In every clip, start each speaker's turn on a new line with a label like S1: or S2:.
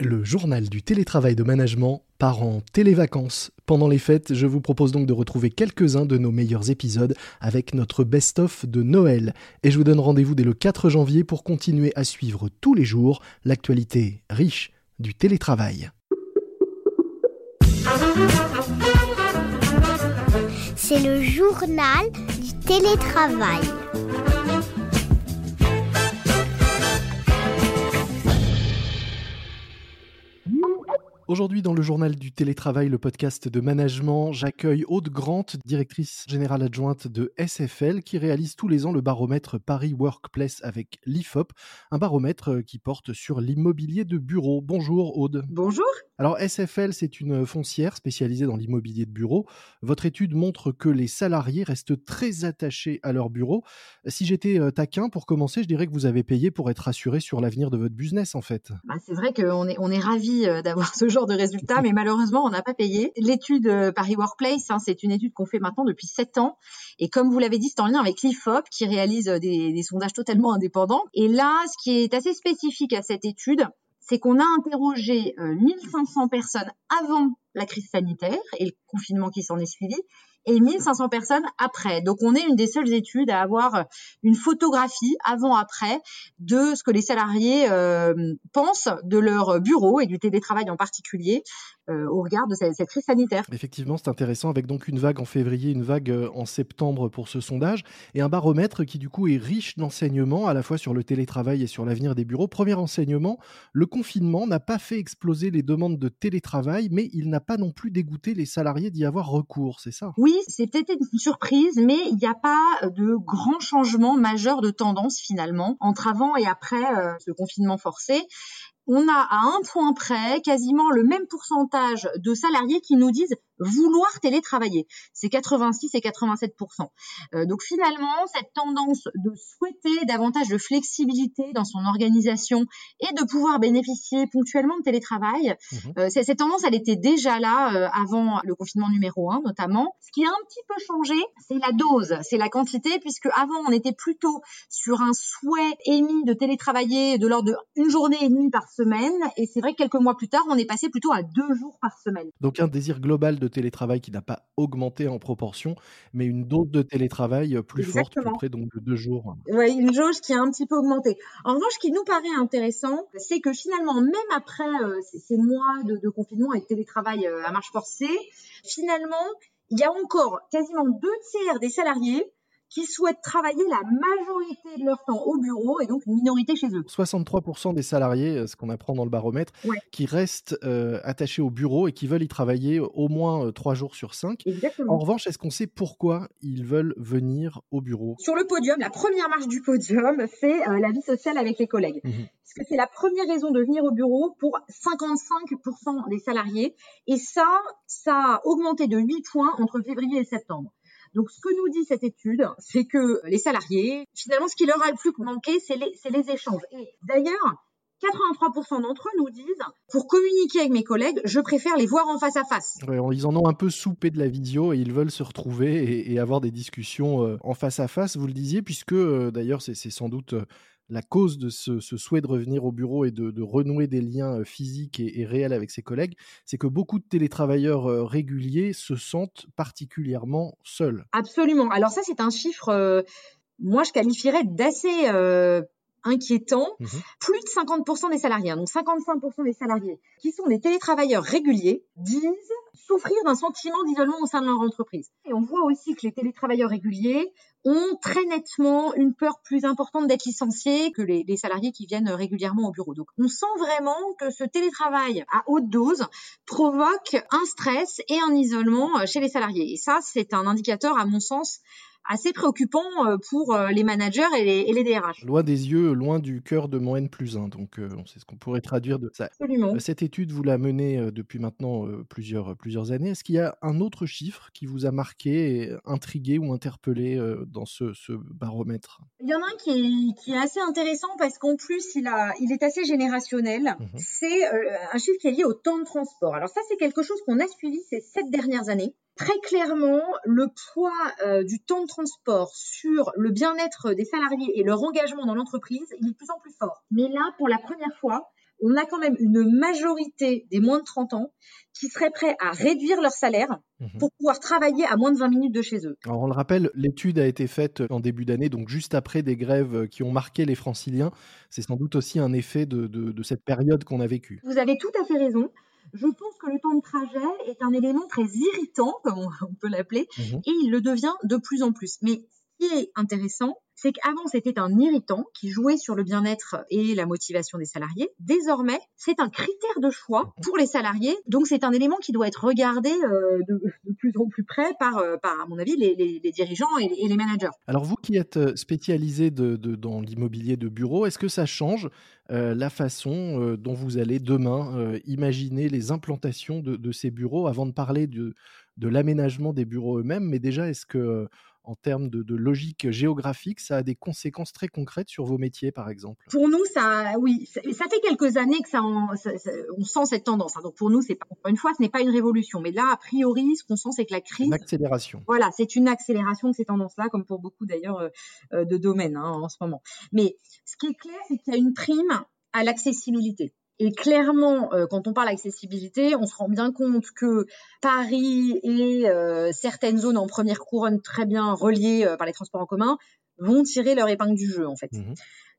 S1: Le journal du télétravail de management part en télévacances. Pendant les fêtes, je vous propose donc de retrouver quelques-uns de nos meilleurs épisodes avec notre best-of de Noël. Et je vous donne rendez-vous dès le 4 janvier pour continuer à suivre tous les jours l'actualité riche du télétravail.
S2: C'est le journal du télétravail.
S1: Aujourd'hui, dans le journal du télétravail, le podcast de management, j'accueille Aude Grant, directrice générale adjointe de SFL, qui réalise tous les ans le baromètre Paris Workplace avec l'IFOP, un baromètre qui porte sur l'immobilier de bureau. Bonjour Aude.
S3: Bonjour.
S1: Alors SFL, c'est une foncière spécialisée dans l'immobilier de bureau. Votre étude montre que les salariés restent très attachés à leur bureau. Si j'étais euh, taquin, pour commencer, je dirais que vous avez payé pour être assuré sur l'avenir de votre business en fait.
S3: Bah, c'est vrai qu'on est, on est ravis euh, d'avoir ce genre de résultats, mais malheureusement, on n'a pas payé. L'étude euh, Paris Workplace, hein, c'est une étude qu'on fait maintenant depuis sept ans. Et comme vous l'avez dit, c'est en lien avec l'IFOP qui réalise des, des sondages totalement indépendants. Et là, ce qui est assez spécifique à cette étude, c'est qu'on a interrogé 1500 personnes avant la crise sanitaire et le confinement qui s'en est suivi, et 1500 personnes après. Donc on est une des seules études à avoir une photographie avant-après de ce que les salariés euh, pensent de leur bureau et du télétravail en particulier euh, au regard de cette, crise sanitaire.
S1: Effectivement, c'est intéressant avec donc une vague en février, une vague euh, en septembre pour ce sondage et un baromètre qui du coup est riche d'enseignements à la fois sur le télétravail et sur l'avenir des bureaux. Premier enseignement, le confinement n'a pas fait exploser les demandes de télétravail, mais il n'a pas non plus dégoûté les salariés d'y avoir recours, c'est ça?
S3: Oui, c'est peut-être une surprise, mais il n'y a pas de grands changements majeurs de tendance finalement entre avant et après euh, ce confinement forcé on a à un point près quasiment le même pourcentage de salariés qui nous disent vouloir télétravailler. C'est 86 et 87% euh, Donc finalement, cette tendance de souhaiter davantage de flexibilité dans son organisation et de pouvoir bénéficier ponctuellement de télétravail, mmh euh, cette tendance, elle était déjà là euh, avant le confinement numéro 1 notamment. Ce qui a un petit peu changé, c'est la dose, c'est la quantité, puisque avant on était plutôt sur un souhait émis de télétravailler de l'ordre d'une journée et demie par semaine, et c'est vrai que quelques mois plus tard, on est passé plutôt à deux jours par semaine.
S1: Donc un désir global de télétravail qui n'a pas augmenté en proportion, mais une dose de télétravail plus forte, plus près donc de deux jours.
S3: Oui, une jauge qui a un petit peu augmenté. En revanche, ce qui nous paraît intéressant, c'est que finalement, même après euh, ces, mois de, confinement et de télétravail euh, à marche forcée, finalement, il y a encore quasiment deux tiers des salariés qui souhaitent travailler la majorité de leur temps au bureau et donc une minorité chez eux.
S1: 63% des salariés, euh, ce qu'on apprend dans le baromètre, qui restent euh, attachés au bureau et qui veulent y travailler au moins euh, trois jours sur cinq. En revanche, est-ce qu'on sait pourquoi ils veulent venir au bureau?
S3: Sur le podium, la première marche du podium, c'est la vie sociale avec les collègues. Mmh Parce que c'est la première raison de venir au bureau pour 55% des salariés. Et ça, ça a augmenté de 8 points entre février et septembre. Donc, ce que nous dit cette étude, c'est que les salariés, finalement, ce qui leur a le plus manqué, c'est les, échanges. Et d'ailleurs, 83% d'entre eux nous disent, pour communiquer avec mes collègues, je préfère les voir en face à face.
S1: ils en ont un peu soupé de la visio et ils veulent se retrouver et, avoir des discussions euh, en face à face, vous le disiez, puisque euh, d'ailleurs c'est sans doute euh, la cause de ce, souhait de revenir au bureau et de, renouer des liens physiques et, réels avec ses collègues, c'est que beaucoup de télétravailleurs réguliers se sentent particulièrement seuls.
S3: Absolument. Alors ça, c'est un chiffre, moi, je qualifierais d'assez inquiétant. Mmh Plus de 50% des salariés, hein, donc 55% des salariés qui sont des télétravailleurs réguliers, disent souffrir d'un sentiment d'isolement au sein de leur entreprise. Et on voit aussi que les télétravailleurs réguliers ont très nettement une peur plus importante d'être licenciés que les, salariés qui viennent régulièrement au bureau. Donc on sent vraiment que ce télétravail à haute dose provoque un stress et un isolement chez les salariés. Et ça, c'est un indicateur, à mon sens, assez préoccupant euh, pour euh, les managers et les, et les, DRH.
S1: Loin des yeux, loin du cœur de mon N plus 1. Donc, euh, c'est ce qu'on pourrait traduire de ça.
S3: Absolument.
S1: Cette étude, vous la menez depuis maintenant plusieurs, plusieurs années. Est-ce qu'il y a un autre chiffre qui vous a marqué, intrigué ou interpellé dans ce, ce, baromètre?
S3: Il y en a un qui est, qui est assez intéressant parce qu'en plus, il, a, il est assez générationnel. Mmh c'est un chiffre qui est lié au temps de transport. Alors ça, c'est quelque chose qu'on a suivi ces sept dernières années. Très clairement, le poids euh, du temps de transport sur le bien-être des salariés et leur engagement dans l'entreprise, il est de plus en plus fort. Mais là, pour la première fois, on a quand même une majorité des moins de 30 ans qui seraient prêts à réduire leur salaire mmh pour pouvoir travailler à moins de 20 minutes de chez eux.
S1: Alors on le rappelle, l'étude a été faite en début d'année, donc juste après des grèves qui ont marqué les franciliens. C'est sans doute aussi un effet de, cette période qu'on a vécue.
S3: Vous avez tout à fait raison. Je pense que le temps de trajet est un élément très irritant, comme on, peut l'appeler, mmh et il le devient de plus en plus. Mais qui est intéressant, c'est qu'avant c'était un irritant qui jouait sur le bien-être et la motivation des salariés. Désormais, c'est un critère de choix pour les salariés. Donc c'est un élément qui doit être regardé euh, de, plus en plus près par, euh, à mon avis, les, dirigeants et les, managers.
S1: Alors vous qui êtes euh, spécialisé dans l'immobilier de bureau, est-ce que ça change la façon dont vous allez demain imaginer les implantations de, ces bureaux avant de parler de l'aménagement des bureaux eux-mêmes? Mais déjà, est-ce que en termes de, logique géographique, ça a des conséquences très concrètes sur vos métiers, par exemple?
S3: Pour nous, ça, oui, ça, fait quelques années que ça, on sent cette tendance. Hein. Donc pour nous, c'est pas une fois, ce n'est pas une révolution, mais là, a priori, ce qu'on sent, c'est que la crise,
S1: une accélération.
S3: Voilà, c'est une accélération de ces tendances-là, comme pour beaucoup d'ailleurs euh, euh, de domaines hein, en ce moment. Mais ce qui est clair, c'est qu'il y a une prime à l'accessibilité. Et clairement, euh, quand on parle accessibilité, on se rend bien compte que Paris et euh, certaines zones en première couronne très bien reliées euh, par les transports en commun vont tirer leur épingle du jeu, en fait. Mmh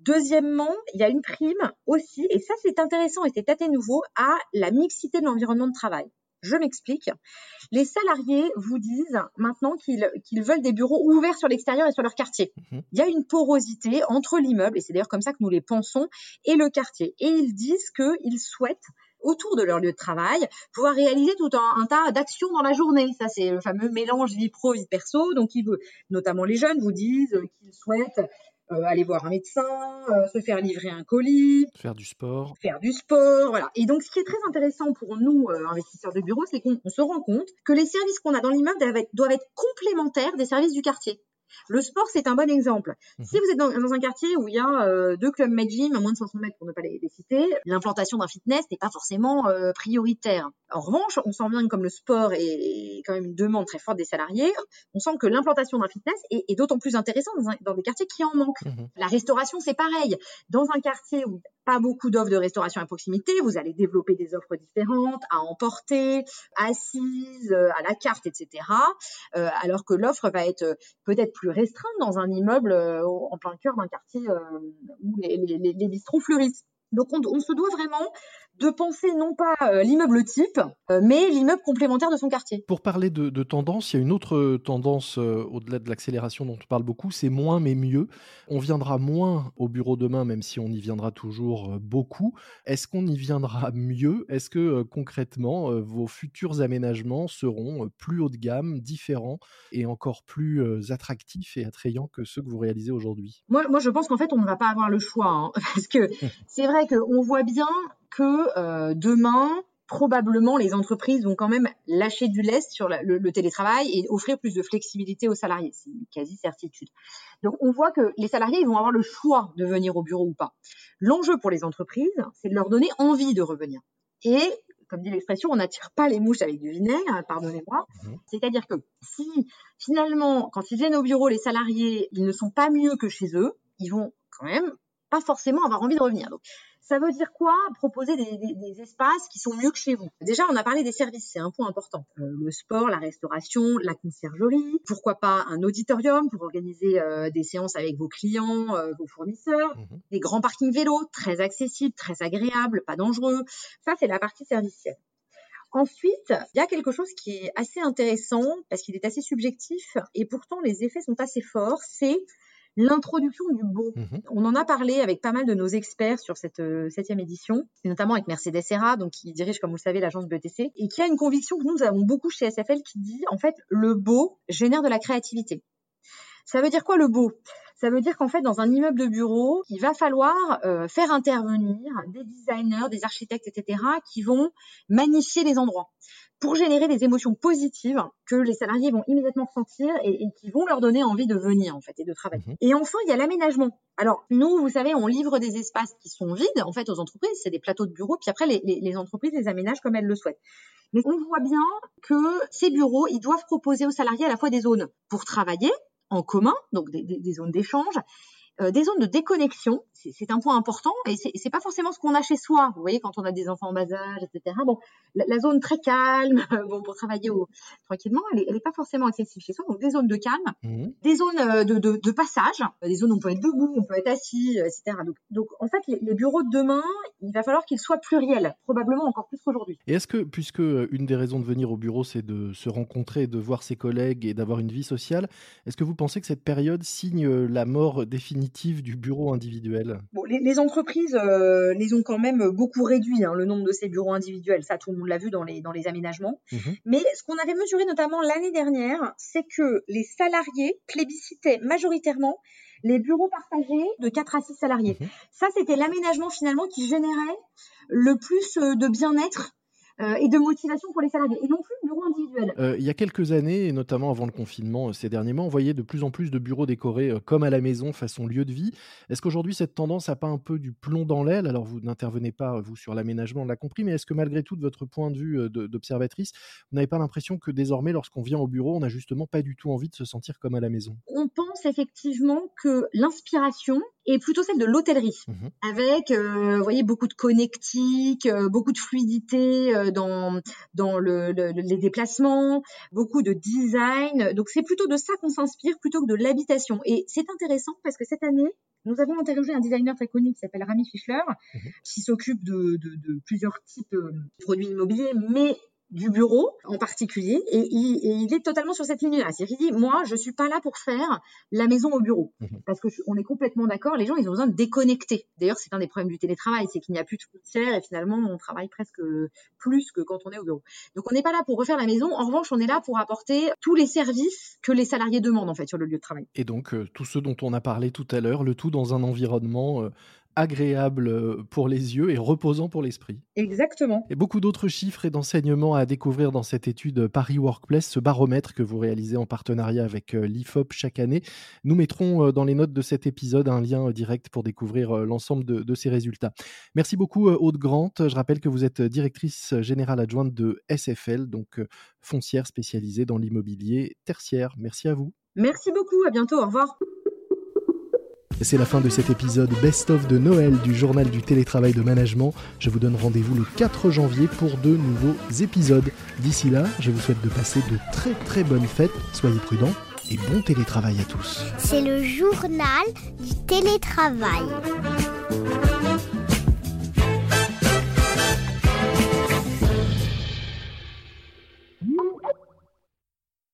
S3: Deuxièmement, il y a une prime aussi, et ça c'est intéressant et c'est assez nouveau, à la mixité de l'environnement de travail. Je m'explique. Les salariés vous disent maintenant qu'ils veulent des bureaux ouverts sur l'extérieur et sur leur quartier. Mhm. Il y a une porosité entre l'immeuble, et c'est d'ailleurs comme ça que nous les pensons, et le quartier. Et ils disent qu'ils souhaitent autour de leur lieu de travail, pouvoir réaliser tout un, tas d'actions dans la journée. Ça, c'est le fameux mélange vie pro, vie perso. Donc, ils, notamment les jeunes vous disent qu'ils souhaitent euh, aller voir un médecin, euh, se faire livrer un colis,
S1: faire du sport,
S3: faire du sport, voilà. Et donc, ce qui est très intéressant pour nous euh, investisseurs de bureaux, c'est qu'on se rend compte que les services qu'on a dans l'immeuble doivent être complémentaires des services du quartier. Le sport, c'est un bon exemple. Mhm. Si vous êtes dans, un quartier où il y a euh, deux clubs Med Gym à moins de 500 mètres, pour ne pas les, citer, l'implantation d'un fitness n'est pas forcément euh, prioritaire. En revanche, on sent bien que comme le sport est quand même une demande très forte des salariés, on sent que l'implantation d'un fitness est, d'autant plus intéressante dans, des quartiers qui en manquent. Mhm. La restauration, c'est pareil. Dans un quartier où pas beaucoup d'offres de restauration à proximité, vous allez développer des offres différentes, à emporter, assises, euh, à la carte, etc. alors que l'offre va être peut-être plus restreinte dans un immeuble euh, en plein cœur d'un quartier euh, où les, les, bistrots fleurissent. Donc on, se doit vraiment de penser non pas euh, l'immeuble type, euh, mais l'immeuble complémentaire de son quartier.
S1: Pour parler de, tendance, il y a une autre tendance euh, au-delà de l'accélération dont on parle beaucoup, c'est moins mais mieux. On viendra moins au bureau demain, même si on y viendra toujours beaucoup. Est-ce qu'on y viendra mieux? Est-ce que concrètement, vos futurs aménagements seront plus haut de gamme, différents et encore plus attractifs et attrayants que ceux que vous réalisez aujourd'hui?
S3: Moi, moi, je pense qu'en fait, on ne va pas avoir le choix, hein, parce que c'est vrai qu'on voit bien que euh, demain, probablement, les entreprises vont quand même lâcher du lest sur le, télétravail et offrir plus de flexibilité aux salariés. C'est une quasi-certitude. Donc, on voit que les salariés, ils vont avoir le choix de venir au bureau ou pas. L'enjeu pour les entreprises, c'est de leur donner envie de revenir. Et comme dit l'expression, on n'attire pas les mouches avec du vinaigre, pardonnez-moi. Mhm. C'est-à-dire que si finalement, quand ils viennent au bureau, les salariés, ils ne sont pas mieux que chez eux, ils vont quand même pas forcément avoir envie de revenir. Donc, ça veut dire quoi Proposer des, espaces qui sont mieux que chez vous? Déjà, on a parlé des services, c'est un point important. Euh, le sport, la restauration, la conciergerie, pourquoi pas un auditorium pour organiser euh, des séances avec vos clients, euh, vos fournisseurs, mhm. des grands parkings vélos, très accessibles, très agréables, pas dangereux. Ça, c'est la partie servicielle. Ensuite, il y a quelque chose qui est assez intéressant parce qu'il est assez subjectif et pourtant les effets sont assez forts, c'est l'introduction du beau. Mhm. On en a parlé avec pas mal de nos experts sur cette euh, septième édition, notamment avec Mercedes Serra, donc qui dirige, comme vous le savez, l'agence BETC, et qui a une conviction que nous avons beaucoup chez SFL qui dit, en fait, le beau génère de la créativité. Ça veut dire quoi le beau? Ça veut dire qu'en fait, dans un immeuble de bureau, il va falloir euh, faire intervenir des designers, des architectes, etc., qui vont magnifier les endroits pour générer des émotions positives que les salariés vont immédiatement sentir et, qui vont leur donner envie de venir en fait et de travailler. Mhm. Et enfin, il y a l'aménagement. Alors nous, vous savez, on livre des espaces qui sont vides en fait aux entreprises, c'est des plateaux de bureaux, puis après les, les entreprises les aménagent comme elles le souhaitent. Mais on voit bien que ces bureaux, ils doivent proposer aux salariés à la fois des zones pour travailler en commun, donc des, zones d'échange, euh, des zones de déconnexion. C'est un point important et c'est pas forcément ce qu'on a chez soi. Vous voyez, quand on a des enfants en bas âge, etc. Bon, la, zone très calme, bon, pour travailler au, tranquillement, elle n'est pas forcément accessible chez soi. Donc des zones de calme, mmh. des zones euh, de, de, de, passage, des zones où on peut être debout, on peut être assis, etc. Donc, donc en fait, les, les, bureaux de demain, il va falloir qu'ils soient pluriels, probablement encore plus qu'aujourd'hui.
S1: Et est-ce que, puisque une des raisons de venir au bureau, c'est de se rencontrer, de voir ses collègues et d'avoir une vie sociale, est-ce que vous pensez que cette période signe la mort définitive du bureau individuel?
S3: Bon, les, entreprises euh, les ont quand même beaucoup réduit, hein, le nombre de ces bureaux individuels. Ça, tout le monde l'a vu dans les, dans les aménagements. Mmh Mais ce qu'on avait mesuré notamment l'année dernière, c'est que les salariés plébiscitaient majoritairement les bureaux partagés de 4 à 6 salariés. Mmh Ça, c'était l'aménagement finalement qui générait le plus euh, de bien-être euh, et de motivation pour les salariés, et non plus bureau individuel.
S1: Euh, il y a quelques années, et notamment avant le confinement euh, ces derniers mois, on voyait de plus en plus de bureaux décorés comme à la maison, façon lieu de vie. Est-ce qu'aujourd'hui, cette tendance n'a pas un peu du plomb dans l'aile? Alors, vous n'intervenez pas, vous, sur l'aménagement, on l'a compris, mais est-ce que malgré tout, de votre point de vue d'observatrice, vous n'avez pas l'impression que désormais, lorsqu'on vient au bureau, on n'a justement pas du tout envie de se sentir comme à la maison?
S3: On pense effectivement que l'inspiration et plutôt celle de l'hôtellerie, mmh avec, euh, vous voyez, beaucoup de connectique, euh, beaucoup de fluidité euh, dans, dans le, les déplacements, beaucoup de design. Donc c'est plutôt de ça qu'on s'inspire plutôt que de l'habitation. Et c'est intéressant parce que cette année, nous avons interrogé un designer très connu qui s'appelle Rami Fischler, mmh qui s'occupe de, de, de, plusieurs types de produits immobiliers, mais du bureau en particulier et il, est totalement sur cette ligne-là. C'est-à-dire qu'il dit moi je suis pas là pour faire la maison au bureau mhm. parce que on est complètement d'accord. Les gens ils ont besoin de déconnecter. D'ailleurs c'est un des problèmes du télétravail, c'est qu'il n'y a plus de frontières et finalement on travaille presque plus que quand on est au bureau. Donc on n'est pas là pour refaire la maison. En revanche on est là pour apporter tous les services que les salariés demandent en fait sur le lieu de travail.
S1: Et donc euh, tout ce dont on a parlé tout à l'heure, le tout dans un environnement euh, agréable euh, pour les yeux et reposant pour l'esprit.
S3: Exactement.
S1: Et beaucoup d'autres chiffres et d'enseignements à découvrir dans cette étude Paris Workplace, ce baromètre que vous réalisez en partenariat avec euh, l'IFOP chaque année. Nous mettrons euh, dans les notes de cet épisode un lien direct pour découvrir l'ensemble de, ces résultats. Merci beaucoup Aude Grant. Je rappelle que vous êtes directrice générale adjointe de SFL, donc foncière spécialisée dans l'immobilier tertiaire. Merci à vous.
S3: Merci beaucoup, à bientôt, au revoir.
S1: C'est la fin de cet épisode best-of de Noël du journal du télétravail de management. Je vous donne rendez-vous le 4 janvier pour de nouveaux épisodes. D'ici là, je vous souhaite de passer de très très bonnes fêtes. Soyez prudents et bon télétravail à tous.
S2: C'est le journal du télétravail.